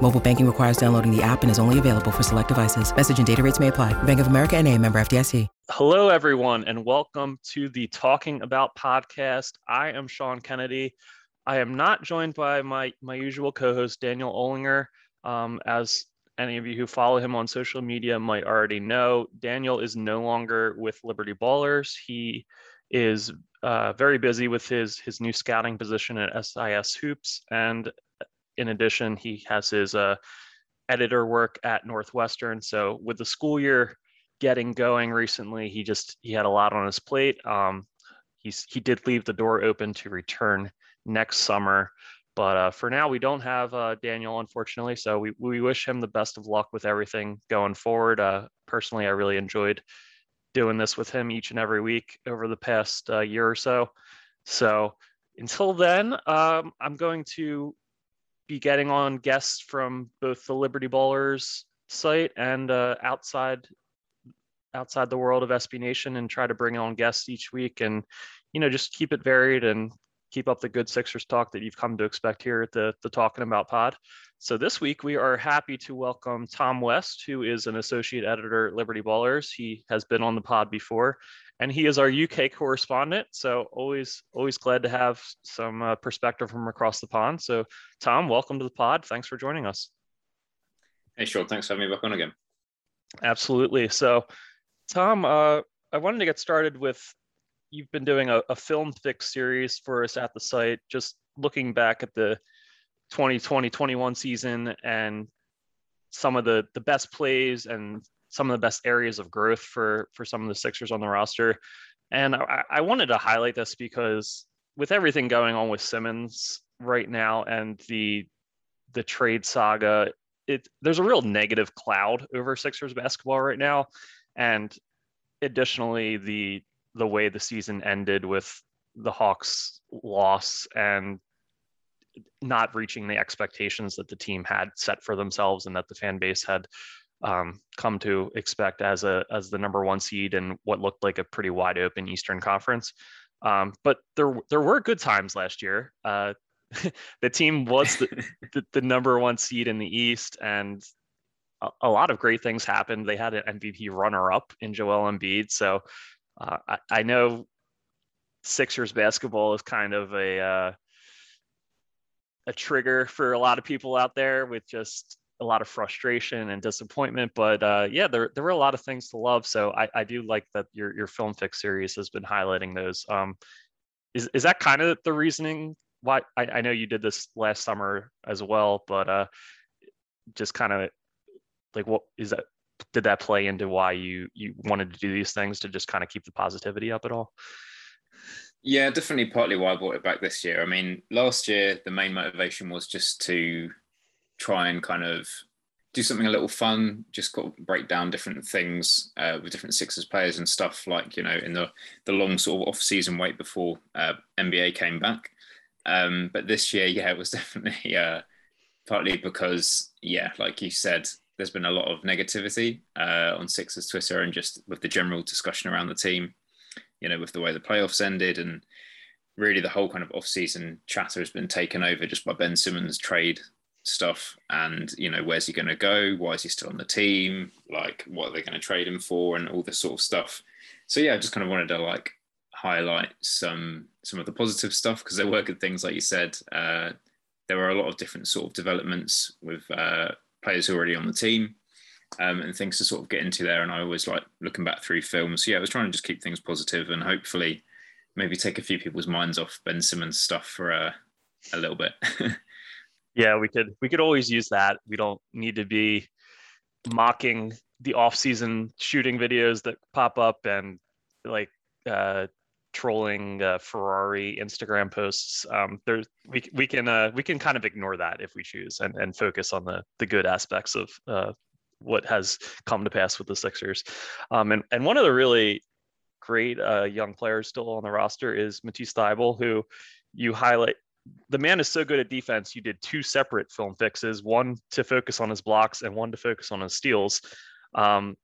Mobile banking requires downloading the app and is only available for select devices. Message and data rates may apply. Bank of America and a member FDIC. Hello, everyone, and welcome to the Talking About podcast. I am Sean Kennedy. I am not joined by my, my usual co-host, Daniel Olinger. Um, as any of you who follow him on social media might already know, Daniel is no longer with Liberty Ballers. He is uh, very busy with his his new scouting position at SIS Hoops, and in addition, he has his uh, editor work at Northwestern. So with the school year getting going recently, he just he had a lot on his plate. Um, he's he did leave the door open to return next summer. But uh, for now, we don't have uh, Daniel, unfortunately. So we, we wish him the best of luck with everything going forward. Uh, personally, I really enjoyed doing this with him each and every week over the past uh, year or so. So until then, um, I'm going to be getting on guests from both the Liberty Ballers site and uh, outside outside the world of SB Nation and try to bring on guests each week and you know just keep it varied and keep up the good Sixers talk that you've come to expect here at the, the Talking About Pod. So this week we are happy to welcome Tom West, who is an associate editor at Liberty Ballers. He has been on the pod before, and he is our UK correspondent. So always always glad to have some uh, perspective from across the pond. So Tom, welcome to the pod. Thanks for joining us. Hey, sure. Thanks for having me back on again. Absolutely. So, Tom, uh, I wanted to get started with you've been doing a, a film fix series for us at the site, just looking back at the 2020-21 season and some of the the best plays and some of the best areas of growth for for some of the Sixers on the roster. And I, I wanted to highlight this because with everything going on with Simmons right now and the the trade saga, it there's a real negative cloud over Sixers basketball right now. And additionally, the the way the season ended with the Hawks loss and not reaching the expectations that the team had set for themselves and that the fan base had um, come to expect as a as the number one seed in what looked like a pretty wide open Eastern Conference. Um, but there there were good times last year. Uh, the team was the, the, the, number one seed in the East, and a, a, lot of great things happened. They had an MVP runner up in Joel Embiid, so uh, I, I, know Sixers basketball is kind of a uh, a trigger for a lot of people out there with just a lot of frustration and disappointment. But uh, yeah, there there were a lot of things to love. So I, I do like that your your film fix series has been highlighting those. Um, is is that kind of the reasoning why I, I know you did this last summer as well, but uh, just kind of like what is that did that play into why you you wanted to do these things to just kind of keep the positivity up at all? Yeah, definitely partly why I brought it back this year. I mean, last year the main motivation was just to try and kind of do something a little fun, just got break down different things uh, with different Sixers players and stuff like, you know, in the, the long sort of off season wait before uh, NBA came back. Um, but this year, yeah, it was definitely uh, partly because, yeah, like you said, there's been a lot of negativity uh, on Sixers Twitter and just with the general discussion around the team, you know, with the way the playoffs ended and really the whole kind of off-season chatter has been taken over just by Ben Simmons trade stuff and you know where's he going to go? Why is he still on the team? Like what are they going to trade him for and all this sort of stuff. So yeah i just kind of wanted to like highlight some some of the positive stuff because there were good things like you said. Uh, there were a lot of different sort of developments with uh, players already on the team um, and things to sort of get into there. And I always like looking back through films. So yeah, I was trying to just keep things positive and hopefully maybe take a few people's minds off Ben Simmons stuff for uh, a little bit. yeah, we could we could always use that. We don't need to be mocking the off-season shooting videos that pop up and like uh, trolling uh, Ferrari Instagram posts. Um, there's we we can uh, we can kind of ignore that if we choose and, and focus on the the good aspects of uh, what has come to pass with the Sixers. Um, and and one of the really great uh, young players still on the roster is Matisse Thybulle, who you highlight. The man is so good at defense. You did two separate film fixes, one to focus on his blocks and one to focus on his steals. Um,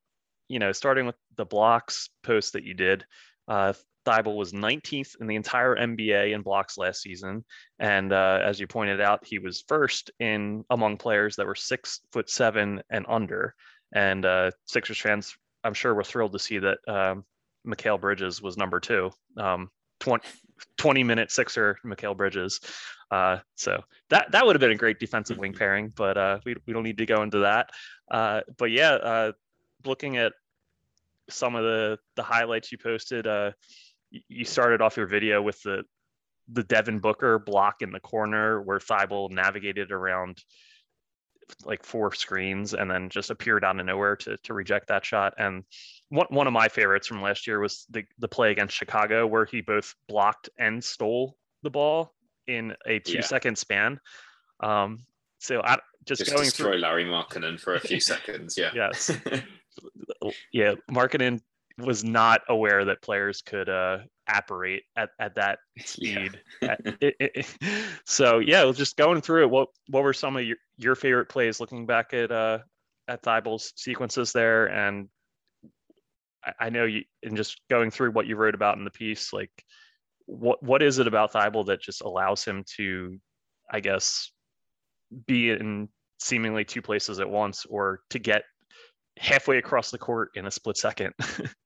you know, starting with the blocks post that you did, uh, Thybulle was 19th in the entire NBA in blocks last season, and uh, as you pointed out, he was first in among players that were six foot seven and under. And uh, Sixers fans, I'm sure, were thrilled to see that um, Mikal Bridges was number two. Um, 20, 20 minute Sixer Mikal Bridges. Uh, so that that would have been a great defensive wing pairing, but uh, we, we don't need to go into that. Uh, but yeah, uh, looking at some of the the highlights you posted, uh, you started off your video with the the Devin Booker block in the corner where Thybulle navigated around like four screens and then just appeared out of nowhere to to reject that shot. And one one of my favorites from last year was the the play against Chicago where he both blocked and stole the ball in a two yeah. second span. Um, so I just, just going destroy through Lauri Markkanen for a few seconds. Yeah. yes. yeah, Markkanen was not aware that players could uh, apparate at, at that speed. Yeah. it, it, so yeah, just going through it. What what were some of your, your favorite plays looking back at uh, at Thybulle's sequences there? And I, I know you and just going through what you wrote about in the piece, like what what is it about Thybulle that just allows him to, I guess, be in seemingly two places at once or to get halfway across the court in a split second.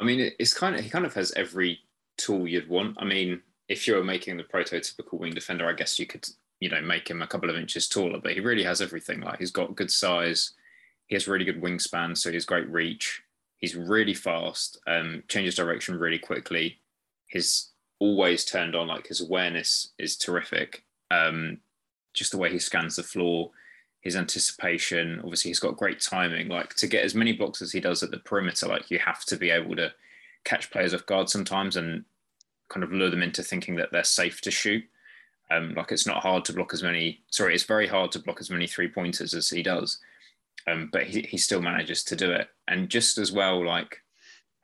I mean, it's kind of he kind of has every tool you'd want. I mean, if you're making the prototypical wing defender, I guess you could you know make him a couple of inches taller, but he really has everything. Like he's got good size, he has really good wingspan, so he's great reach. He's really fast, um, changes direction really quickly. He's always turned on, like his awareness is terrific. Um, just the way he scans the floor, his anticipation. Obviously, he's got great timing. Like to get as many blocks as he does at the perimeter, like you have to be able to catch players off guard sometimes and kind of lure them into thinking that they're safe to shoot. Um, like it's not hard to block as many. Sorry, it's very hard to block as many three pointers as he does. Um, but he, he still manages to do it. And just as well, like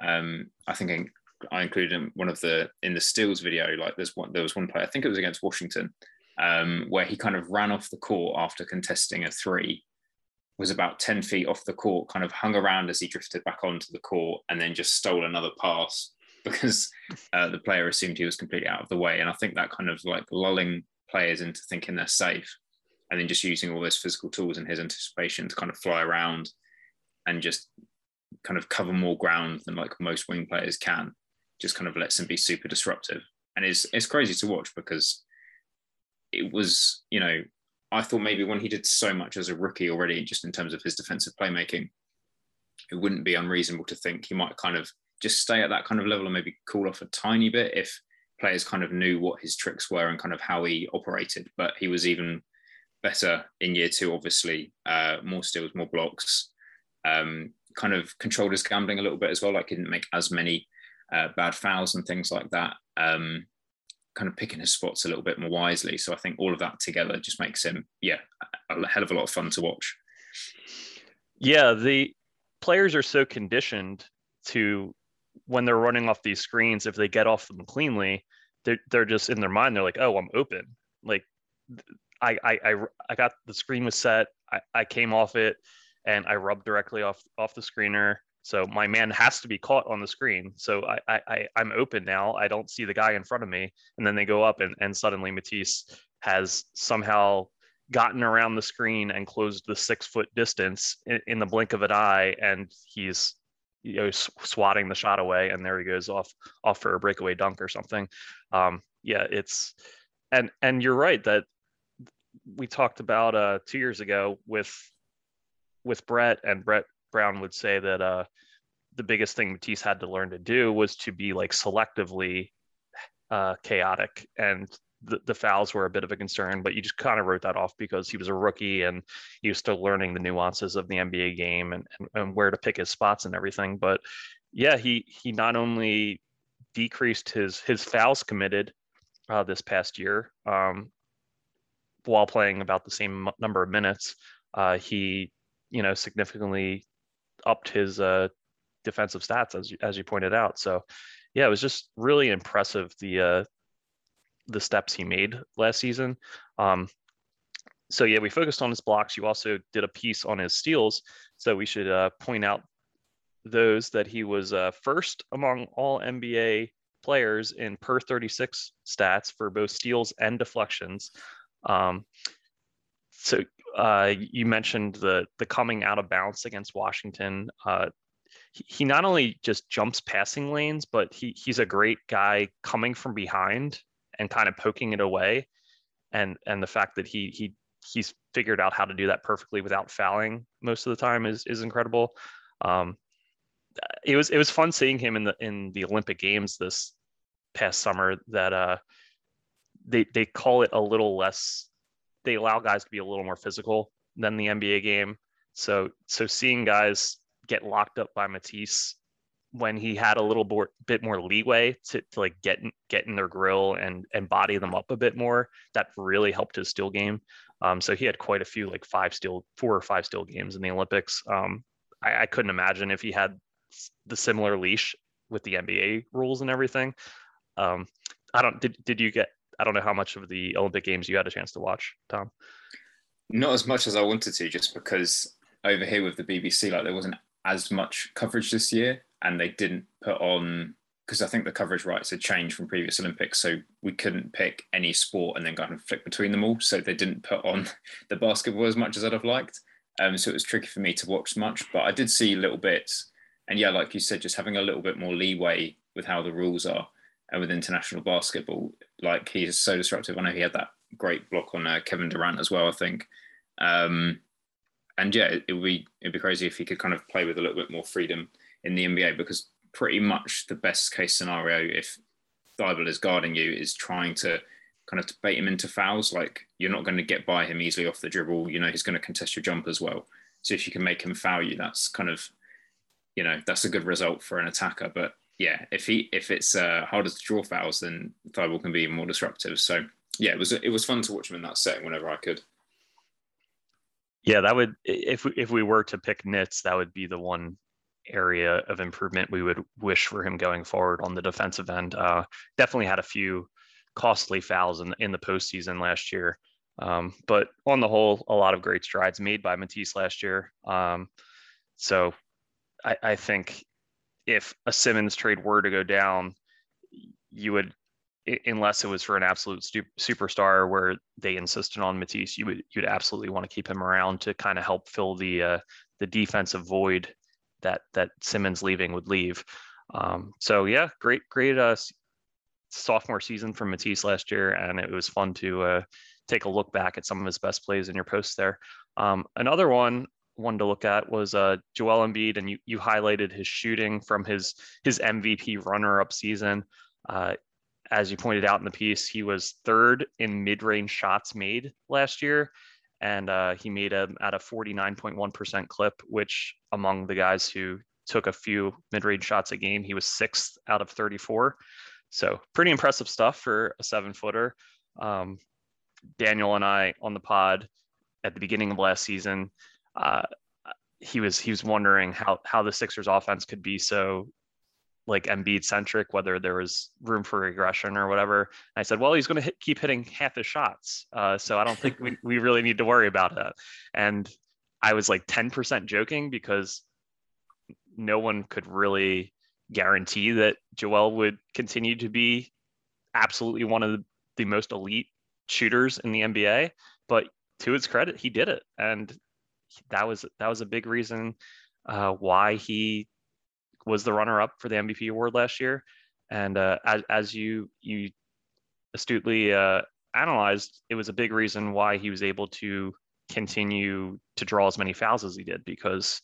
um, I think I included in one of the in the steals video. Like there's one there was one play I think it was against Washington um, where he kind of ran off the court after contesting a three, was about 10 feet off the court, kind of hung around as he drifted back onto the court, and then just stole another pass because uh, the player assumed he was completely out of the way. And I think that kind of like lulling players into thinking they're safe and then just using all those physical tools and his anticipation to kind of fly around and just kind of cover more ground than like most wing players can just kind of lets him be super disruptive and it's it's crazy to watch because it was, you know, I thought maybe when he did so much as a rookie already, just in terms of his defensive playmaking, it wouldn't be unreasonable to think he might kind of just stay at that kind of level and maybe cool off a tiny bit if players kind of knew what his tricks were and kind of how he operated. But he was even better in year two, obviously, uh, more steals, more blocks, um, kind of controlled his gambling a little bit as well. Like he didn't make as many uh, bad fouls and things like that. Um, kind of picking his spots a little bit more wisely. So I think all of that together just makes him, yeah, a hell of a lot of fun to watch. Yeah, the players are so conditioned to when they're running off these screens, if they get off them cleanly, they're, they're just in their mind, they're like, oh, I'm open. Like I, I, I, I got the screen was set. I, I came off it and I rubbed directly off, off the screener. So my man has to be caught on the screen. So I, I, I'm open now. I don't see the guy in front of me. And then they go up and, and suddenly Matisse has somehow gotten around the screen and closed the six foot distance in, in the blink of an eye. And he's, you know, swatting the shot away and there he goes off, off for a breakaway dunk or something. Um, yeah, it's, and, and you're right that we talked about uh, two years ago with, with Brett and Brett Brown would say that uh, the biggest thing Matisse had to learn to do was to be like selectively uh, chaotic, and the, the fouls were a bit of a concern. But you just kind of wrote that off because he was a rookie and he was still learning the nuances of the NBA game and, and, and where to pick his spots and everything. But yeah, he he not only decreased his his fouls committed uh, this past year um, while playing about the same number of minutes. Uh, he you know, significantly upped his uh, defensive stats as you, as you pointed out. So, yeah, it was just really impressive the uh, the steps he made last season. Um, so yeah, we focused on his blocks. You also did a piece on his steals. So we should uh, point out those that he was uh, first among all NBA players in per 36 stats for both steals and deflections. Um, so uh, you mentioned the the coming out of bounds against Washington. Uh, he, he not only just jumps passing lanes, but he he's a great guy coming from behind and kind of poking it away. And and the fact that he he he's figured out how to do that perfectly without fouling most of the time is is incredible. Um, it was it was fun seeing him in the in the Olympic Games this past summer. That uh, they they call it a little less. They allow guys to be a little more physical than the NBA game. So so seeing guys get locked up by Matisse when he had a little bit more leeway to, to like get in, get in their grill and and body them up a bit more, that really helped his steal game. Um, so he had quite a few like five steal, four or five steal games in the Olympics. Um, I, I couldn't imagine if he had the similar leash with the NBA rules and everything. Um, I don't. Did did you get? I don't know how much of the Olympic games you had a chance to watch, Tom. Not as much as I wanted to, just because over here with the BBC, like there wasn't as much coverage this year, and they didn't put on because I think the coverage rights had changed from previous Olympics, so we couldn't pick any sport and then kind of flick between them all. So they didn't put on the basketball as much as I'd have liked. Um, so it was tricky for me to watch much, but I did see little bits. And yeah, like you said, just having a little bit more leeway with how the rules are with international basketball, like he is so disruptive. I know he had that great block on uh, Kevin Durant as well, I think. Um, and yeah, it, it would be it'd be crazy if he could kind of play with a little bit more freedom in the NBA because pretty much the best case scenario if Thybulle is guarding you is trying to kind of bait him into fouls. Like you're not going to get by him easily off the dribble. You know he's going to contest your jump as well. So if you can make him foul you, that's kind of you know that's a good result for an attacker. But yeah, if he if it's uh, harder to draw fouls, then Thybulle can be more disruptive. So yeah, it was it was fun to watch him in that setting whenever I could. Yeah, that would if we, if we were to pick nits, that would be the one area of improvement we would wish for him going forward on the defensive end. Uh, definitely had a few costly fouls in, in the postseason last year. Um, but on the whole, a lot of great strides made by Matisse last year. Um, so I, I, think if a Simmons trade were to go down, you would, unless it was for an absolute superstar where they insisted on Matisse, you would you'd absolutely want to keep him around to kind of help fill the uh, the defensive void that that Simmons leaving would leave. Um, so yeah, great great uh, sophomore season from Matisse last year, and it was fun to uh, take a look back at some of his best plays in your posts there. Um, another one one to look at was uh, Joel Embiid, and you you highlighted his shooting from his his MVP runner-up season. Uh, as you pointed out in the piece, he was third in mid-range shots made last year, and uh, he made a at a 49.1% clip, which among the guys who took a few mid-range shots a game, he was sixth out of 34. So pretty impressive stuff for a seven-footer. Um, Daniel and I on the pod at the beginning of last season, uh, he was he was wondering how how the Sixers offense could be so like Embiid centric, whether there was room for regression or whatever. And I said, well, he's going to hit, keep hitting half his shots. Uh, so I don't think we, we really need to worry about that. And I was like 10% joking because no one could really guarantee that Joel would continue to be absolutely one of the, the most elite shooters in the NBA. But to his credit, he did it. And that was, that was a big reason uh, why he was the runner-up for the MVP award last year, and uh, as as you you astutely uh, analyzed, it was a big reason why he was able to continue to draw as many fouls as he did because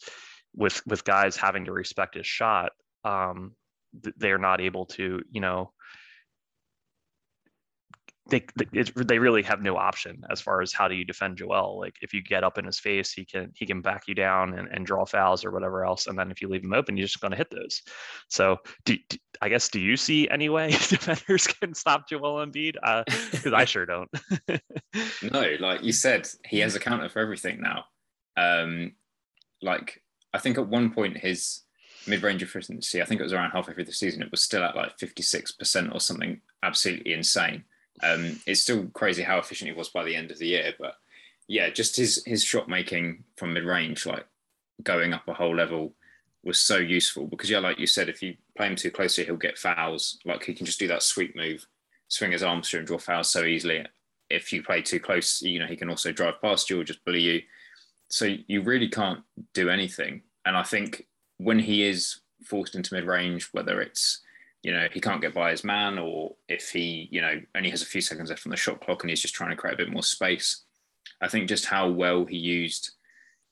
with with guys having to respect his shot, um, they're not able to you know they they really have no option as far as how do you defend Joel. Like if you get up in his face, he can he can back you down and, and draw fouls or whatever else. And then if you leave him open, you're just going to hit those. So do, do, I guess do you see any way defenders can stop Joel Embiid? Because uh, I sure don't. no, like you said, he has a counter for everything now. Um, like I think at one point his mid-range efficiency, I think it was around halfway through the season, it was still at like 56% or something absolutely insane. Um, it's still crazy how efficient he was by the end of the year, but yeah, just his his shot making from mid-range, like going up a whole level was so useful because yeah, like you said, if you play him too closely, he'll get fouls. Like he can just do that sweep move, swing his arms through and draw fouls so easily. If you play too close, you know, he can also drive past you or just bully you. So you really can't do anything. And I think when he is forced into mid range, whether it's you know he can't get by his man, or if he you know only has a few seconds left on the shot clock and he's just trying to create a bit more space, I think just how well he used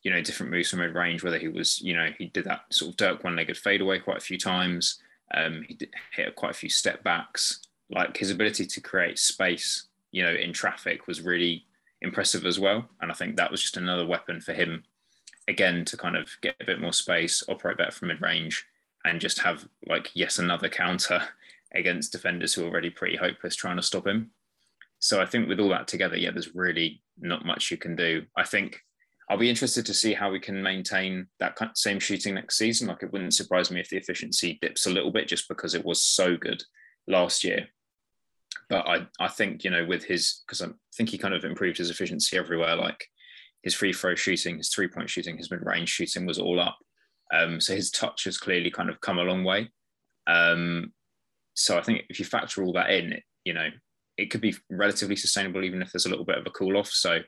you know different moves from mid range, whether he was you know he did that sort of Dirk one legged fadeaway quite a few times, um, he hit quite a few step backs, like his ability to create space you know in traffic was really impressive as well, and I think that was just another weapon for him again to kind of get a bit more space, operate better from mid range, and just have like yes another counter against defenders who are already pretty hopeless trying to stop him. So I think with all that together, yeah, there's really not much you can do. I think I'll be interested to see how we can maintain that same shooting next season. Like it wouldn't surprise me if the efficiency dips a little bit just because it was so good last year. But I, I think, you know, with his, because I think he kind of improved his efficiency everywhere. Like his free throw shooting, his three point shooting, his mid range shooting was all up. Um, so his touch has clearly kind of come a long way. Um, so I think if you factor all that in, you know, it could be relatively sustainable even if there's a little bit of a cool off. So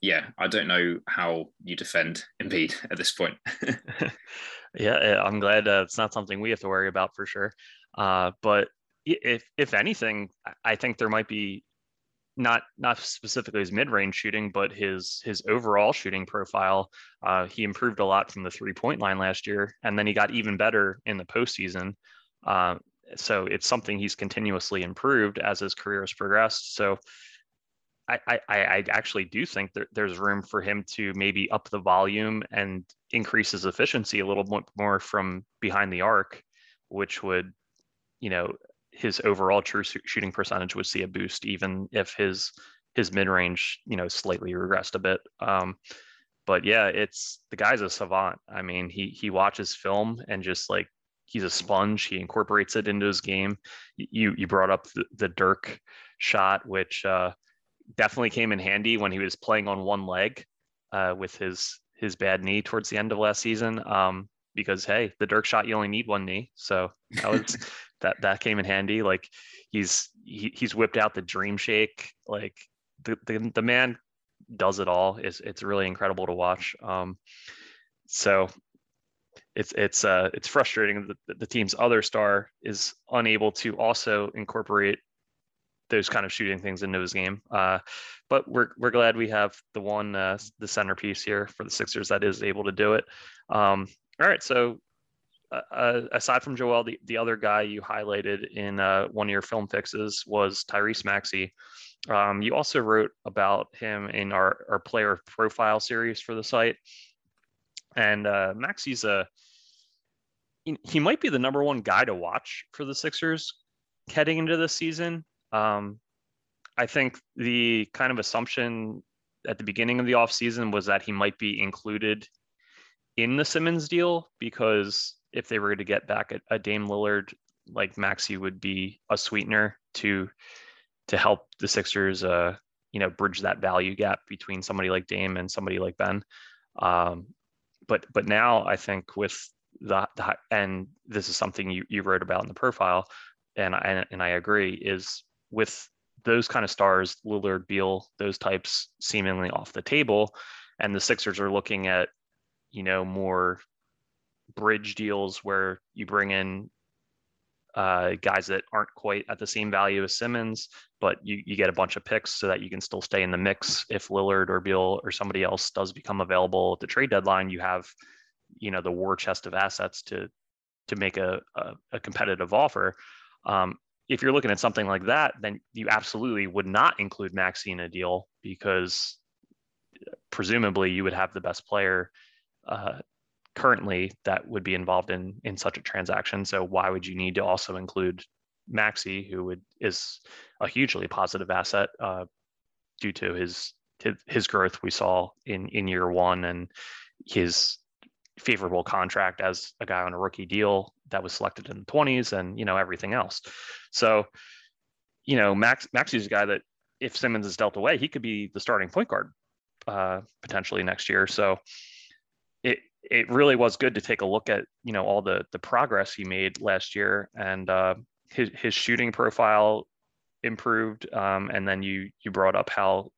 yeah, I don't know how you defend Embiid at this point. yeah, I'm glad uh, it's not something we have to worry about for sure. Uh, but if if anything, I think there might be not not specifically his mid-range shooting, but his his overall shooting profile. Uh, he improved a lot from the three-point line last year, and then he got even better in the postseason. Uh, so it's something he's continuously improved as his career has progressed. So I, I, I actually do think that there's room for him to maybe up the volume and increase his efficiency a little bit more from behind the arc, which would, you know, his overall true shooting percentage would see a boost, even if his his mid range, you know, slightly regressed a bit. Um, but yeah, it's the guy's a savant. I mean, he he watches film and just like he's a sponge. He incorporates it into his game. You you brought up the, the Dirk shot, which uh, definitely came in handy when he was playing on one leg uh, with his his bad knee towards the end of last season. Um, because hey, the Dirk shot you only need one knee, so that was that that came in handy. Like he's he, he's whipped out the dream shake. Like the, the the man does it all. It's it's really incredible to watch. Um, so it's it's uh it's frustrating that the team's other star is unable to also incorporate those kind of shooting things into his game. Uh, but we're we're glad we have the one uh, the centerpiece here for the Sixers that is able to do it. Um, all right, so uh, aside from Joel, the, the other guy you highlighted in uh, one of your film fixes was Tyrese Maxey. Um, you also wrote about him in our, our player profile series for the site. And uh, Maxey's a, he might be the number one guy to watch for the Sixers heading into this season. Um, I think the kind of assumption at the beginning of the offseason was that he might be included in the Simmons deal because if they were to get back a, a Dame Lillard, like Maxey would be a sweetener to to help the Sixers, uh, you know, bridge that value gap between somebody like Dame and somebody like Ben. Um, but but now I think with the, the and this is something you, you wrote about in the profile, and I and I agree is with those kind of stars, Lillard, Beal, those types seemingly off the table, and the Sixers are looking at you know more bridge deals where you bring in uh, guys that aren't quite at the same value as Simmons, but you, you get a bunch of picks so that you can still stay in the mix. If Lillard or Beal or somebody else does become available at the trade deadline, you have, you know, the war chest of assets to to make a, a, a competitive offer. Um, if you're looking at something like that, then you absolutely would not include Maxey in a deal because presumably you would have the best player uh, currently that would be involved in in such a transaction. So why would you need to also include Maxey, who would is a hugely positive asset uh, due to his his growth we saw in in year one and his favorable contract as a guy on a rookie deal that was selected in the 20s and you know everything else so you know max maxey's a guy that if simmons is dealt away he could be the starting point guard uh, potentially next year so it it really was good to take a look at you know all the the progress he made last year and uh, his his shooting profile improved um, and then you you brought up how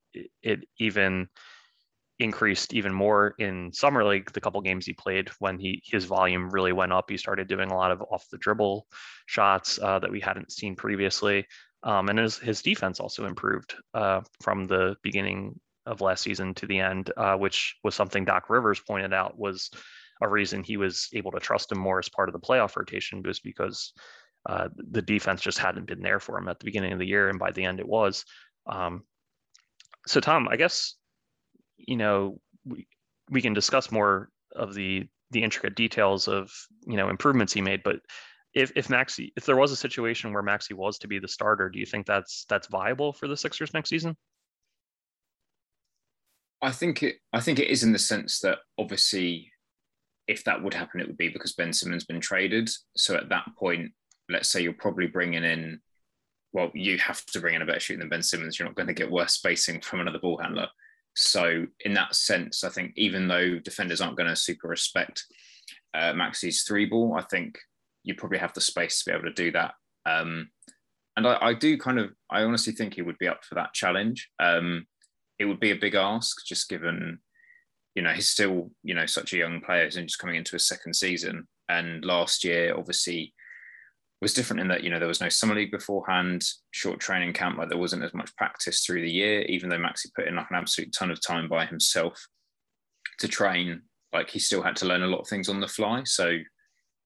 it, even increased even more in summer league the couple games he played when he his volume really went up. He started doing a lot of off the dribble shots uh, that we hadn't seen previously um, and his, his defense also improved uh, from the beginning of last season to the end uh, which was something doc rivers pointed out was a reason he was able to trust him more as part of the playoff rotation was because uh, the defense just hadn't been there for him at the beginning of the year and by the end it was um, so tom i guess you know, we, we can discuss more of the the intricate details of you know improvements he made. But if if Maxey, if there was a situation where Maxey was to be the starter, do you think that's that's viable for the Sixers next season? I think it. I think it is in the sense that obviously, if that would happen, it would be because Ben Simmons been traded. So at that point, let's say you're probably bringing in. Well, you have to bring in a better shooter than Ben Simmons. You're not going to get worse spacing from another ball handler. So in that sense, I think even though defenders aren't going to super respect uh, Maxey's three ball, I think you probably have the space to be able to do that. Um, and I, I, do kind of, I honestly think he would be up for that challenge. Um, it would be a big ask, just given, you know, he's still, you know, such a young player and just coming into his second season. And last year, obviously, was different in that you know there was no summer league beforehand, short training camp, like there wasn't as much practice through the year. Even though Maxey put in like an absolute ton of time by himself to train, like he still had to learn a lot of things on the fly. So,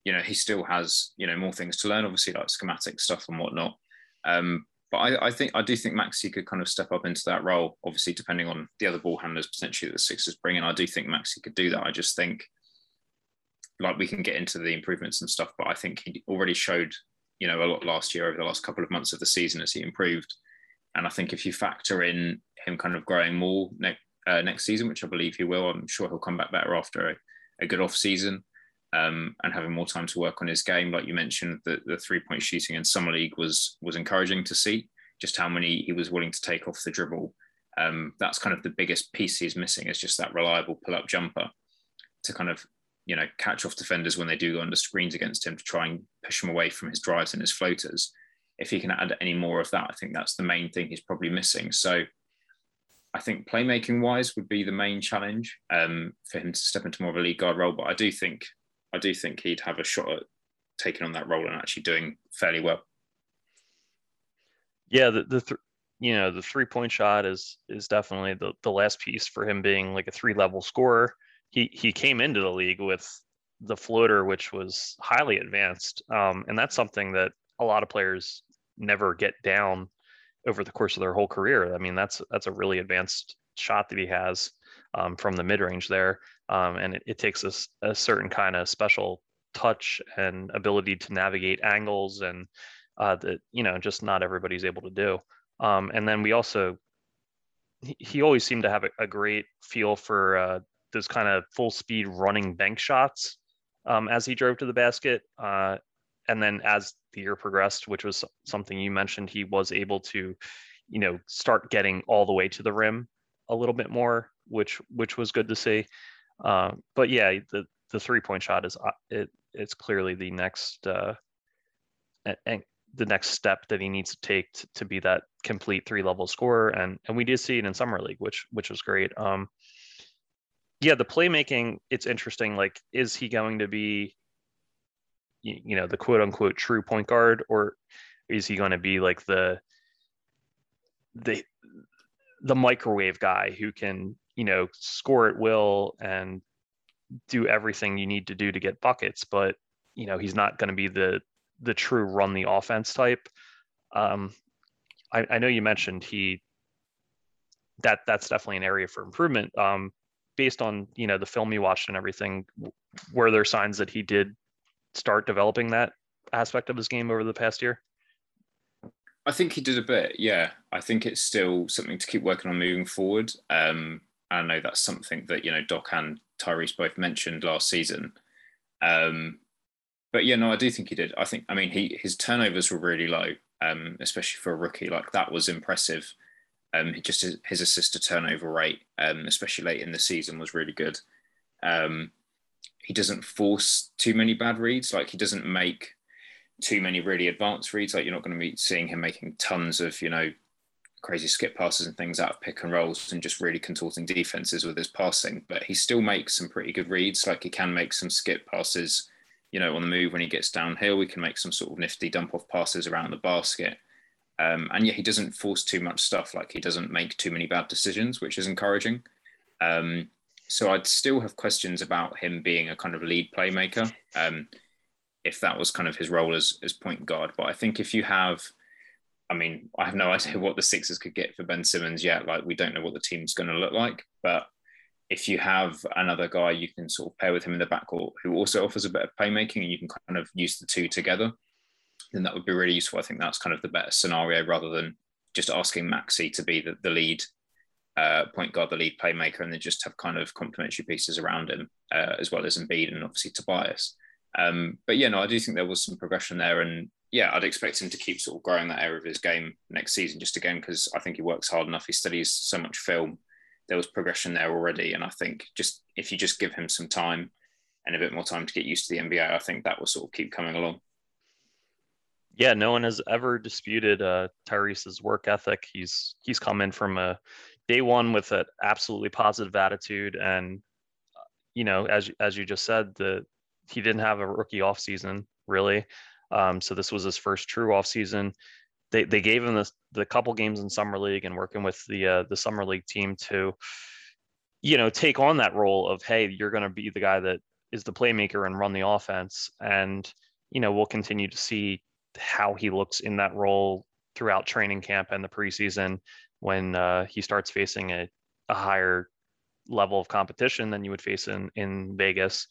you know, he still has you know more things to learn, obviously like schematic stuff and whatnot. Um, but I, I, think I do think Maxey could kind of step up into that role. Obviously, depending on the other ball handlers potentially that the Sixers bring in, I do think Maxey could do that. I just think like we can get into the improvements and stuff, but I think he already showed, you know, a lot last year over the last couple of months of the season as he improved. And I think if you factor in him kind of growing more next uh, next season, which I believe he will, I'm sure he'll come back better after a, a good off season um, and having more time to work on his game. Like you mentioned, the, the three point shooting in summer league was was encouraging to see just how many he was willing to take off the dribble. Um, that's kind of the biggest piece he's missing is just that reliable pull up jumper to kind of you know, catch off defenders when they do go under screens against him to try and push him away from his drives and his floaters. If he can add any more of that, I think that's the main thing he's probably missing. So I think playmaking wise would be the main challenge um, for him to step into more of a lead guard role. But I do think I do think he'd have a shot at taking on that role and actually doing fairly well. Yeah, the, the th- you know the three point shot is is definitely the the last piece for him being like a three level scorer he he came into the league with the floater, which was highly advanced, um, and that's something that a lot of players never get down over the course of their whole career. I mean, that's that's a really advanced shot that he has um, from the mid range there, um, and it, it takes a, a certain kind of special touch and ability to navigate angles and uh, that you know just not everybody's able to do. Um, and then we also he, always seemed to have a, a great feel for uh, those kind of full speed running bank shots um, as he drove to the basket. Uh, and then as the year progressed, which was something you mentioned, he was able to, you know, start getting all the way to the rim a little bit more, which which was good to see. Uh, but yeah, the the three point shot is uh, it it's clearly the next uh, and the next step that he needs to take to, to be that complete three level scorer and and we did see it in summer league which which was great um yeah, the playmaking, it's interesting. Like, is he going to be, you know, the quote unquote true point guard, or is he going to be like the the the microwave guy who can, you know, score at will and do everything you need to do to get buckets, but you know, he's not going to be the the true run the offense type. Um, I, I know you mentioned he that that's definitely an area for improvement. Um, based on you know the film you watched and everything, were there signs that he did start developing that aspect of his game over the past year? I think he did a bit. Yeah, I think it's still something to keep working on moving forward. Um, I know that's something that you know Doc and Tyrese both mentioned last season. Um, but yeah, no, I do think he did. I think, I mean, he his turnovers were really low, um, especially for a rookie. Like that was impressive. Um, just his, his assist to turnover rate, um, especially late in the season, was really good. Um, he doesn't force too many bad reads. Like he doesn't make too many really advanced reads. Like you're not going to be seeing him making tons of you know crazy skip passes and things out of pick and rolls and just really contorting defenses with his passing. But he still makes some pretty good reads. Like he can make some skip passes, you know, on the move when he gets downhill. We can make some sort of nifty dump off passes around the basket. Um, and yet he doesn't force too much stuff. Like he doesn't make too many bad decisions, which is encouraging. Um, so I'd still have questions about him being a kind of lead playmaker, um, if that was kind of his role as as point guard. But I think if you have, I mean, I have no idea what the Sixers could get for Ben Simmons yet. Like we don't know what the team's going to look like, but if you have another guy you can sort of pair with him in the backcourt who also offers a bit of playmaking and you can kind of use the two together, then that would be really useful. I think that's kind of the better scenario rather than just asking Maxey to be the, the lead uh, point guard, the lead playmaker, and then just have kind of complementary pieces around him, uh, as well as Embiid and obviously Tobias. Um, but yeah, no, I do think there was some progression there, and yeah, I'd expect him to keep sort of growing that area of his game next season. Just again, because I think he works hard enough. He studies so much film. There was progression there already, and I think just if you just give him some time and a bit more time to get used to the NBA, I think that will sort of keep coming along. Yeah, no one has ever disputed uh, Tyrese's work ethic. He's he's come in from a day one with an absolutely positive attitude, and you know, as as you just said, the he didn't have a rookie off season really, um, so this was his first true off season. They they gave him the the couple games in summer league and working with the uh, the summer league team to, you know, take on that role of hey, you're going to be the guy that is the playmaker and run the offense, and you know we'll continue to see how he looks in that role throughout training camp and the preseason when uh, he starts facing a, a higher level of competition than you would face in in Vegas.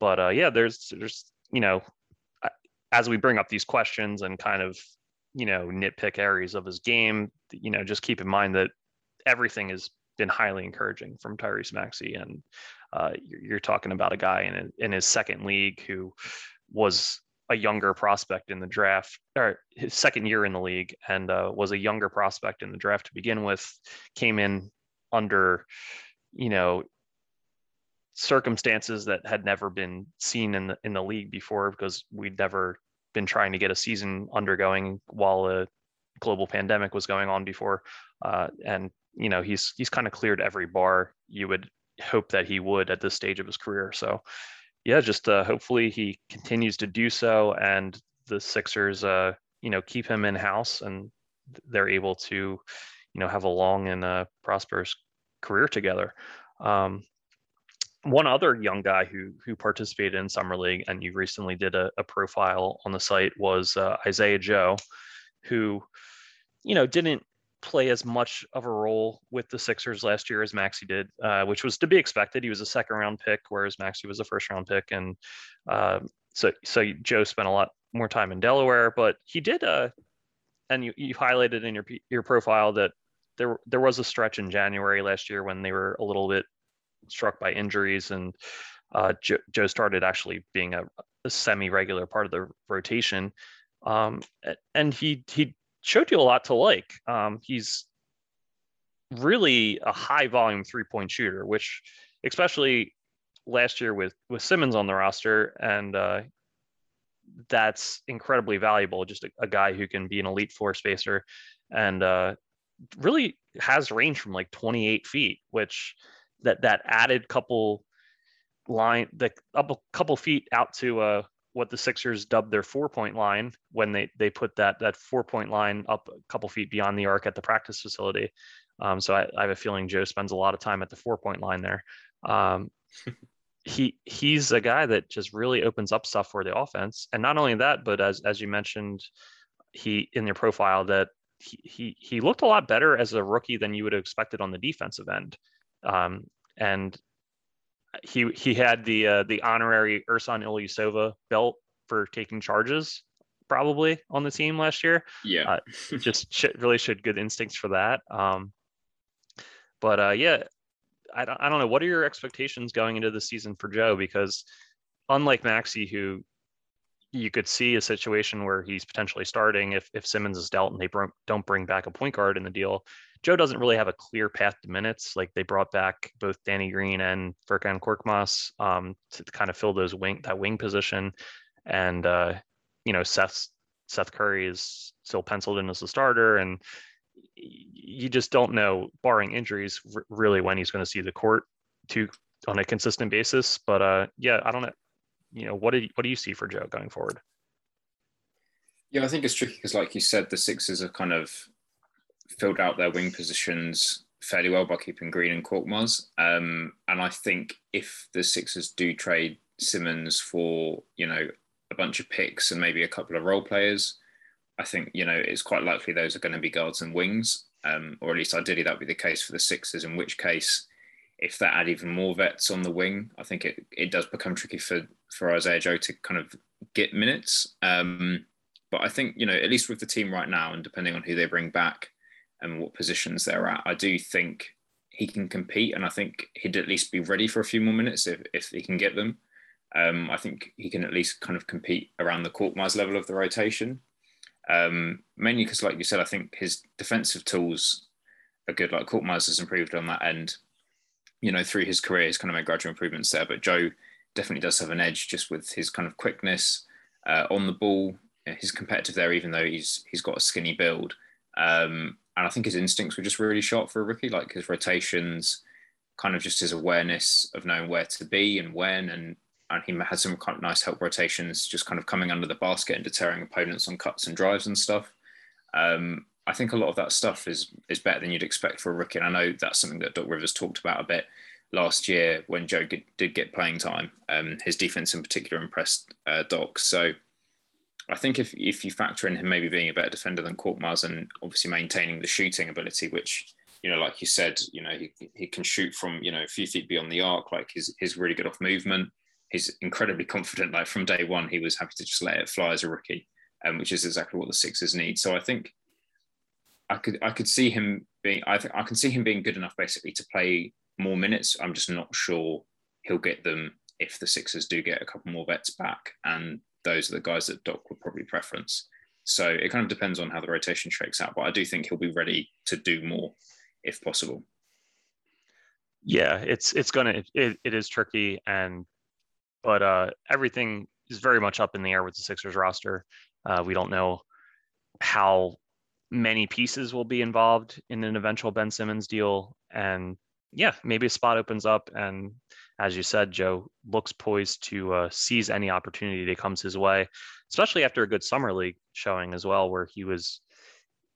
But uh, yeah, there's there's you know as we bring up these questions and kind of you know nitpick areas of his game, you know just keep in mind that everything has been highly encouraging from Tyrese Maxey, and uh, you're, talking about a guy in in his second league who was a younger prospect in the draft, or his second year in the league, and uh, was a younger prospect in the draft to begin with. Came in under, you know, circumstances that had never been seen in the in the league before because we'd never been trying to get a season undergoing while a global pandemic was going on before. Uh, and you know, he's he's kind of cleared every bar you would hope that he would at this stage of his career. So yeah, just uh, hopefully he continues to do so, and the Sixers, uh, you know, keep him in house, and they're able to, you know, have a long and uh, prosperous career together. Um, one other young guy who who participated in summer league, and you recently did a, a profile on the site, was uh, Isaiah Joe, who, you know, didn't play as much of a role with the Sixers last year as Maxey did, uh, which was to be expected. He was a second round pick, whereas Maxey was a first round pick, and uh, so so Joe spent a lot more time in Delaware. But he did, uh, and you you highlighted in your your profile that there there was a stretch in January last year when they were a little bit struck by injuries, and uh, Joe, Joe started actually being a, a semi regular part of the rotation. Um, and he he showed you a lot to like. Um, he's really a high volume three point shooter, which especially last year with with Simmons on the roster, and uh, that's incredibly valuable. Just a, a, guy who can be an elite floor spacer, and uh, really has range from like 28 feet, which that that added couple line the up a couple feet out to uh what the Sixers dubbed their four point line when they they put that that four point line up a couple feet beyond the arc at the practice facility. Um, so I, I, have a feeling Joe spends a lot of time at the four point line there. Um, he he's a guy that just really opens up stuff for the offense, and not only that, but as as you mentioned, he in your profile that he he, he looked a lot better as a rookie than you would have expected on the defensive end. Um, and he he had the uh, the honorary Ersan Ilyasova belt for taking charges probably on the team last year. Yeah, uh, just really showed good instincts for that. Um, but uh, yeah, I don't, I don't know. What are your expectations going into the season for Joe? Because unlike Maxey, who you could see a situation where he's potentially starting if, if Simmons is dealt and they br- don't bring back a point guard in the deal. Joe doesn't really have a clear path to minutes. Like they brought back both Danny Green and Furkan Korkmaz um, to kind of fill those wing that wing position, and uh, you know Seth Seth Curry is still penciled in as a starter, and you just don't know, barring injuries, r- really when he's going to see the court to on a consistent basis. But uh, yeah, I don't know. You know, what do you, what do you see for Joe going forward? Yeah, I think it's tricky because, like you said, the Sixers are kind of filled out their wing positions fairly well by keeping Green and Korkmaz. Um, and I think if the Sixers do trade Simmons for, you know, a bunch of picks and maybe a couple of role players, I think, you know, it's quite likely those are going to be guards and wings. Um, or at least ideally that would be the case for the Sixers, in which case, if that add even more vets on the wing, I think it, it does become tricky for, for Isaiah Joe to kind of get minutes. Um, but I think, you know, at least with the team right now, and depending on who they bring back, and what positions they're at. I do think he can compete, and I think he'd at least be ready for a few more minutes if, if he can get them. Um, I think he can at least kind of compete around the Korkmaz level of the rotation. Um, mainly because, like you said, I think his defensive tools are good. Like Korkmaz has improved on that end. You know, through his career, he's kind of made gradual improvements there. But Joe definitely does have an edge just with his kind of quickness uh, on the ball. He's competitive there, even though he's he's got a skinny build. Um, and I think his instincts were just really sharp for a rookie, like his rotations, kind of just his awareness of knowing where to be and when, and and he had some kind of nice help rotations, just kind of coming under the basket and deterring opponents on cuts and drives and stuff. Um, I think a lot of that stuff is is better than you'd expect for a rookie, and I know that's something that Doc Rivers talked about a bit last year when Joe did get playing time. Um, his defense in particular impressed uh, Doc. So I think if if you factor in him maybe being a better defender than Korkmaz and obviously maintaining the shooting ability, which you know, like you said, you know, he, he can shoot from you know a few feet beyond the arc. Like he's he's really good off movement. He's incredibly confident. Like from day one, he was happy to just let it fly as a rookie, um, which is exactly what the Sixers need. So I think I could I could see him being I think I can see him being good enough basically to play more minutes. I'm just not sure he'll get them if the Sixers do get a couple more vets back and those are the guys that Doc would probably preference. So it kind of depends on how the rotation shakes out, but I do think he'll be ready to do more if possible. Yeah, it's it's gonna it, it is tricky and but uh everything is very much up in the air with the Sixers roster. Uh, we don't know how many pieces will be involved in an eventual Ben Simmons deal, and yeah, maybe a spot opens up and as you said, Joe looks poised to uh, seize any opportunity that comes his way, especially after a good summer league showing as well, where he was,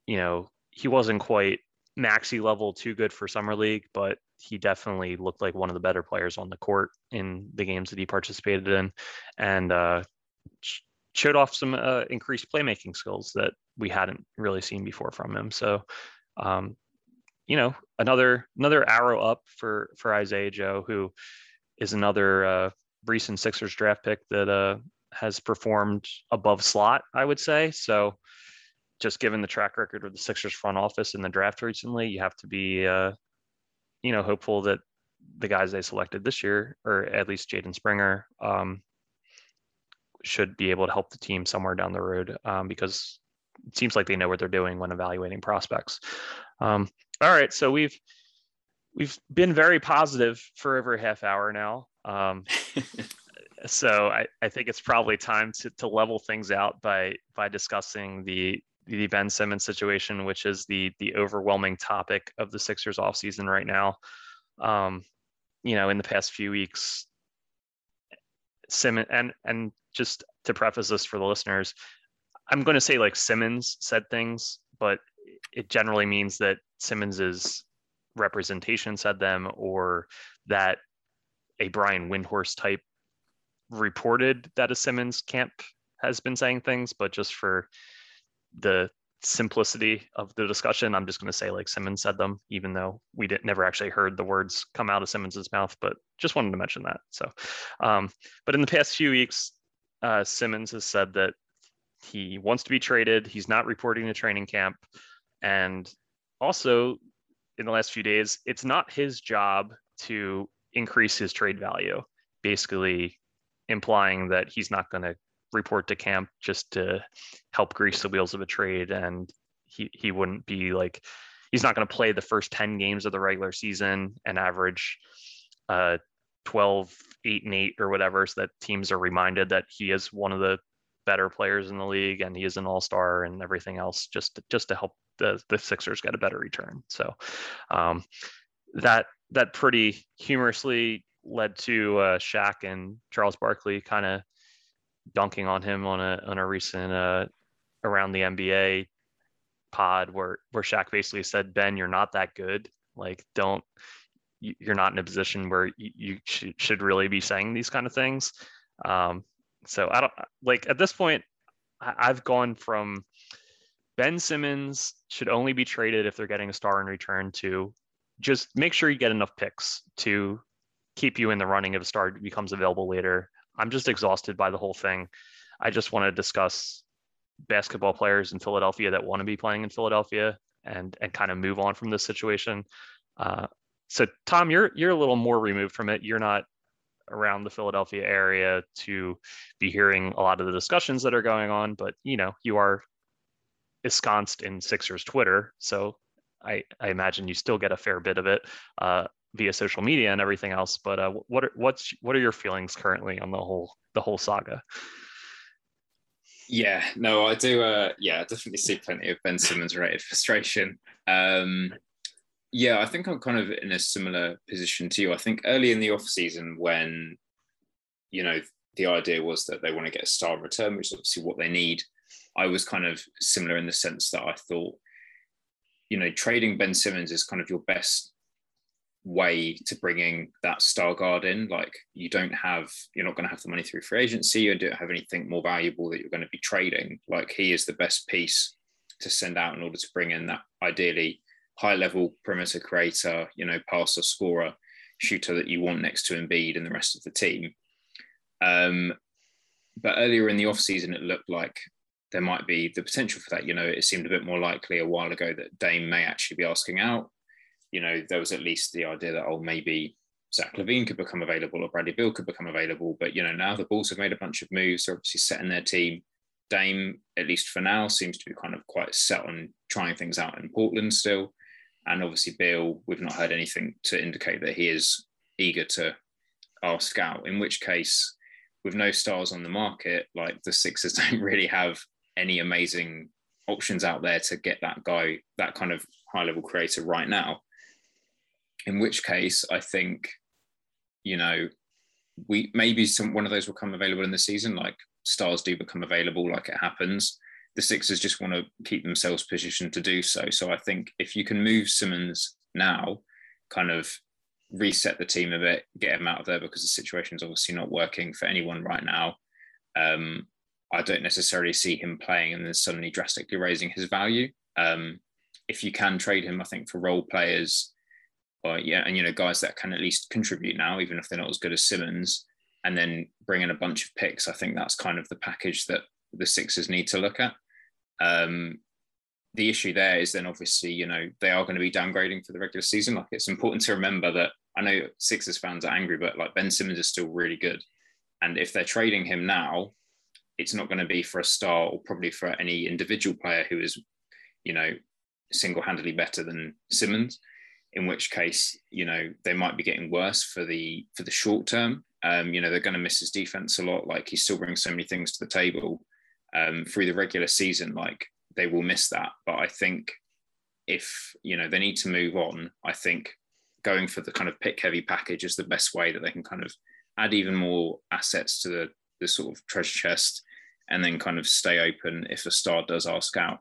you know, he wasn't quite Maxey level too good for summer league, but he definitely looked like one of the better players on the court in the games that he participated in, and uh, showed off some uh, increased playmaking skills that we hadn't really seen before from him. So. Um, you know, another another arrow up for for Isaiah Joe, who is another uh, recent Sixers draft pick that uh, has performed above slot, I would say. So, just given the track record of the Sixers front office in the draft recently, you have to be, uh, you know, hopeful that the guys they selected this year, or at least Jaden Springer, um, should be able to help the team somewhere down the road um, because it seems like they know what they're doing when evaluating prospects. Um, all right, so we've we've been very positive for over a half hour now. Um, so I, I think it's probably time to, to level things out by by discussing the the Ben Simmons situation, which is the the overwhelming topic of the Sixers offseason right now. Um, you know, in the past few weeks, Simmons and and just to preface this for the listeners, I'm going to say like Simmons said things, but it generally means that Simmons is representation said them or that a Brian Windhorst type reported that a Simmons camp has been saying things, but just for the simplicity of the discussion, I'm just going to say like Simmons said them, even though we didn't never actually heard the words come out of Simmons's mouth. But just wanted to mention that. So, um, but in the past few weeks, uh, Simmons has said that he wants to be traded. He's not reporting to training camp, and also in the last few days, it's not his job to increase his trade value, basically implying that he's not going to report to camp just to help grease the wheels of a trade and he he wouldn't be like he's not going to play the first 10 games of the regular season and average uh 12 8 and 8 or whatever so that teams are reminded that he is one of the better players in the league and he is an all-star and everything else just to, just to help the the Sixers get a better return so um, that that pretty humorously led to uh, Shaq and Charles Barkley kind of dunking on him on a on a recent uh, around the NBA pod where where Shaq basically said, Ben, you're not that good. Like, don't you're not in a position where you, should really be saying these kind of things. Um, so I don't like at this point. I've gone from Ben Simmons should only be traded if they're getting a star in return to just make sure you get enough picks to keep you in the running if a star becomes available later. I'm just exhausted by the whole thing. I just want to discuss basketball players in Philadelphia that want to be playing in Philadelphia and and kind of move on from this situation. Uh, so Tom, you're you're a little more removed from it. You're not around the Philadelphia area to be hearing a lot of the discussions that are going on, but you know you are ensconced in Sixers Twitter, so I, I imagine you still get a fair bit of it uh, via social media and everything else. But uh, what are, what's what are your feelings currently on the whole the whole saga? Yeah, no, I do. Uh, yeah, I definitely see plenty of Ben Simmons related frustration. Um, yeah, I think I'm kind of in a similar position to you. I think early in the off season when, you know, the idea was that they want to get a star return, which is obviously what they need. I was kind of similar in the sense that I thought, you know, trading Ben Simmons is kind of your best way to bringing that star guard in. Like you don't have, you're not going to have the money through free agency. You don't have anything more valuable that you're going to be trading. Like he is the best piece to send out in order to bring in that ideally high level perimeter creator, you know, passer, scorer, shooter that you want next to Embiid and the rest of the team. Um, but earlier in the off season, it looked like there might be the potential for that. You know, it seemed a bit more likely a while ago that Dame may actually be asking out you know, there was at least the idea that, oh, maybe Zach LaVine could become available or Bradley Beal could become available. But, you know, now the Bulls have made a bunch of moves. They're obviously setting their team. Dame, at least for now, seems to be kind of quite set on trying things out in Portland still. And obviously, Bill, we've not heard anything to indicate that he is eager to ask out, in which case, with no stars on the market, like the Sixers don't really have any amazing options out there to get that guy, that kind of high level creator right now in which case I think, you know, we maybe some one of those will come available in the season, like stars do become available, like it happens. The Sixers just want to keep themselves positioned to do so. So I think if you can move Simmons now, kind of reset the team a bit, get him out of there because the situation is obviously not working for anyone right now. Um, I don't necessarily see him playing and then suddenly drastically raising his value. Um, if you can trade him, I think for role players, or yeah, and you know, guys that can at least contribute now, even if they're not as good as Simmons, and then bring in a bunch of picks. I think that's kind of the package that the Sixers need to look at. Um, the issue there is then obviously, you know, they are going to be downgrading for the regular season. Like it's important to remember that I know Sixers fans are angry, but like Ben Simmons is still really good. And if they're trading him now, it's not going to be for a star or probably for any individual player who is, you know, single-handedly better than Simmons in which case you know they might be getting worse for the for the short term um, you know they're going to miss his defense a lot like he still brings so many things to the table um, through the regular season like they will miss that but i think if you know they need to move on i think going for the kind of pick heavy package is the best way that they can kind of add even more assets to the, the sort of treasure chest and then kind of stay open if a star does ask out